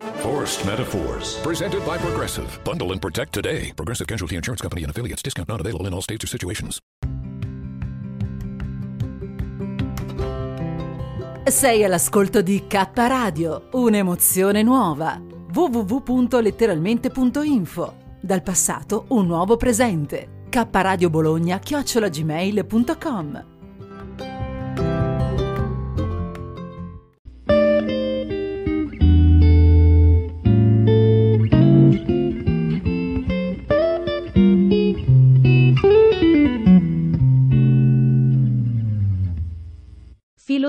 Forced Metaphors, presented by Progressive. Bundle and protect today. Progressive Casualty Insurance Company and affiliates. Discount not available in all states or situations. Sei all'ascolto di K Radio, un'emozione nuova. www.letteralmente.info. Dal passato un nuovo presente. K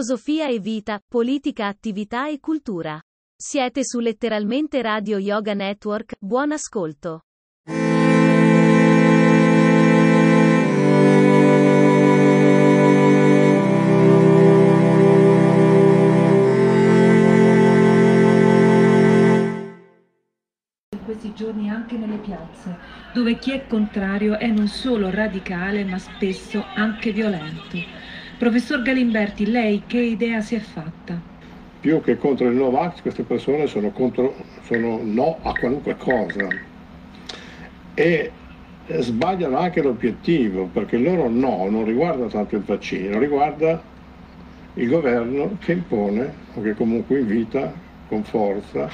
Filosofia e vita, politica, attività e cultura. Siete su letteralmente Radio Yoga Network, buon ascolto. in questi giorni anche nelle piazze, dove chi è contrario è non solo radicale ma spesso anche violento. Professor Galimberti, lei che idea si è fatta? Più che contro il Novax, queste persone sono, contro, sono no a qualunque cosa e sbagliano anche l'obiettivo, perché il loro no non riguarda tanto il vaccino, riguarda il governo che impone o che comunque invita con forza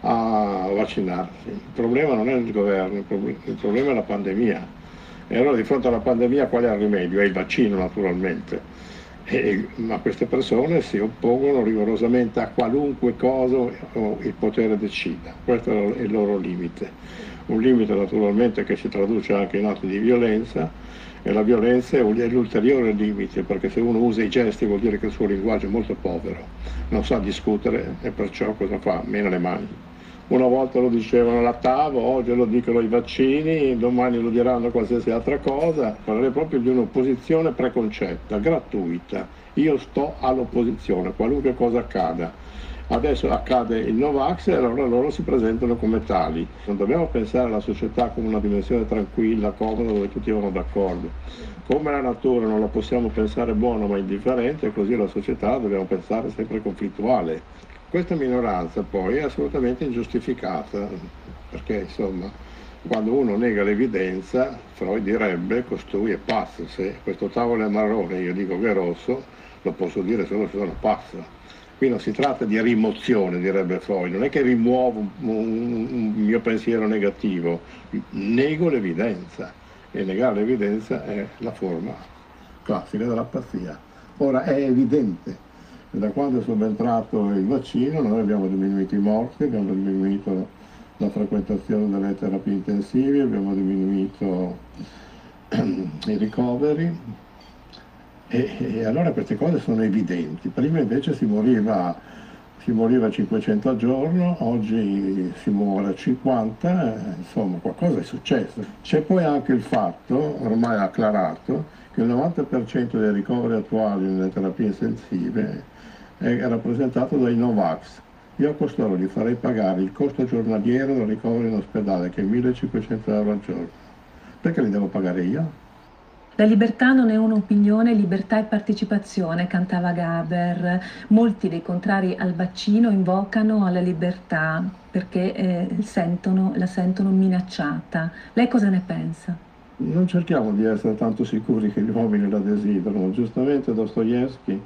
a vaccinarsi. Il problema non è il governo, il problema, è la pandemia. E allora di fronte alla pandemia qual è il rimedio? È il vaccino naturalmente. E, ma queste persone si oppongono rigorosamente a qualunque cosa il potere decida. Questo è il loro limite. Un limite naturalmente che si traduce anche in atti di violenza e la violenza è l'ulteriore limite perché se uno usa i gesti vuol dire che il suo linguaggio è molto povero, non sa discutere e perciò cosa fa? Mena le mani. Una volta lo dicevano la TAV, oggi lo dicono i vaccini, domani lo diranno qualsiasi altra cosa. Parlerei proprio di un'opposizione preconcetta, gratuita. Io sto all'opposizione, qualunque cosa accada. Adesso accade il Novax e allora loro si presentano come tali. Non dobbiamo pensare alla società come una dimensione tranquilla, comoda, dove tutti vanno d'accordo. Come la natura non la possiamo pensare buona ma indifferente, così la società la dobbiamo pensare sempre conflittuale. Questa minoranza poi è assolutamente ingiustificata, perché insomma quando uno nega l'evidenza, Freud direbbe costui è pazzo, se questo tavolo è marrone e io dico che è rosso, lo posso dire solo se sono pazzo. Qui non si tratta di rimozione, direbbe Freud, non è che rimuovo un, un, mio pensiero negativo, nego l'evidenza e negare l'evidenza è la forma classica della pazzia. Ora è evidente da quando è subentrato il vaccino noi abbiamo diminuito i morti, abbiamo diminuito la frequentazione delle terapie intensive, abbiamo diminuito i ricoveri e, e, allora queste cose sono evidenti. Prima invece si moriva, si moriva a 500 al giorno, oggi si muore a 50, eh, insomma qualcosa è successo. C'è poi anche il fatto, ormai acclarato, che il 90% dei ricoveri attuali nelle terapie intensive è rappresentato dai Novax. Io a costoro gli farei pagare il costo giornaliero del ricovero in ospedale, che è 1500 euro al giorno. Perché li devo pagare io? La libertà non è un'opinione, libertà è partecipazione, cantava Gaber. Molti dei contrari al vaccino invocano alla libertà perché eh, sentono, la sentono minacciata. Lei cosa ne pensa? Non cerchiamo di essere tanto sicuri che gli uomini la desiderano. Giustamente Dostoevsky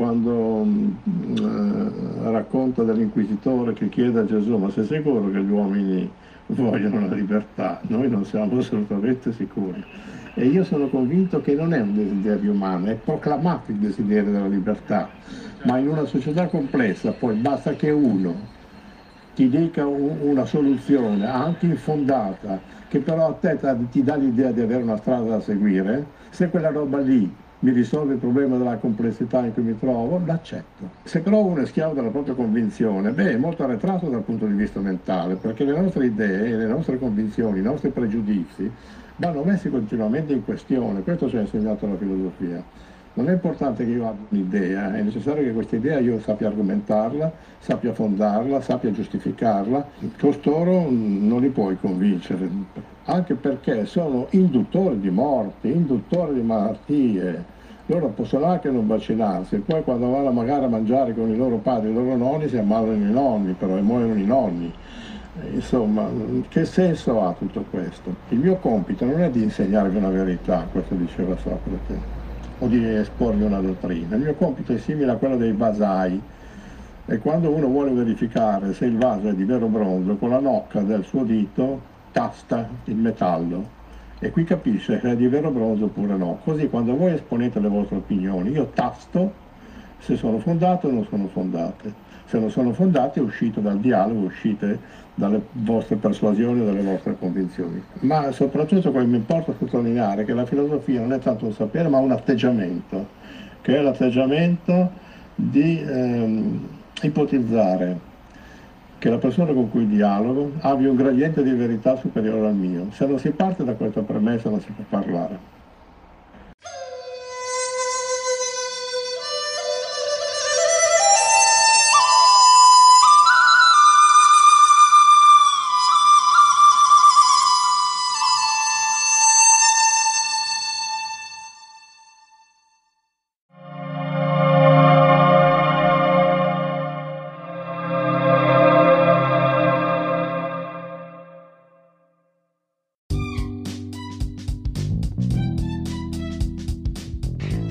quando eh, racconta dell'inquisitore che chiede a Gesù ma sei sicuro che gli uomini vogliono la libertà? Noi non siamo assolutamente sicuri. E io sono convinto che non è un desiderio umano, è proclamato il desiderio della libertà, ma in una società complessa poi basta che uno ti dica un, una soluzione, anche infondata, che però a te ti dà l'idea di avere una strada da seguire, se quella roba lì mi risolve il problema della complessità in cui mi trovo, l'accetto. Se però uno è schiavo della propria convinzione, beh, è molto arretrato dal punto di vista mentale, perché le nostre idee, le nostre convinzioni, i nostri pregiudizi vanno messi continuamente in questione, questo ci ha insegnato la filosofia. Non è importante che io abbia un'idea, è necessario che questa idea io sappia argomentarla, sappia fondarla, sappia giustificarla. Costoro non li puoi convincere, anche perché sono induttori di morti, induttori di malattie. Loro possono anche non vaccinarsi, poi quando vanno magari a mangiare con i loro padri i loro nonni si ammalano i nonni, però e muoiono i nonni. Insomma, che senso ha tutto questo? Il mio compito non è di insegnarvi una verità, questo diceva Socrate o di esporvi una dottrina. Il mio compito è simile a quello dei vasai e quando uno vuole verificare se il vaso è di vero bronzo, con la nocca del suo dito tasta il metallo e qui capisce se è di vero bronzo oppure no. Così quando voi esponete le vostre opinioni, io tasto se sono fondate o non sono fondate. Se non sono fondate uscite dal dialogo, uscite dalle vostre persuasioni dalle vostre convinzioni. Ma soprattutto come mi importa sottolineare che la filosofia non è tanto un sapere ma un atteggiamento, che è l'atteggiamento di ehm, ipotizzare che la persona con cui dialogo abbia un gradiente di verità superiore al mio. Se non si parte da questa premessa non si può parlare.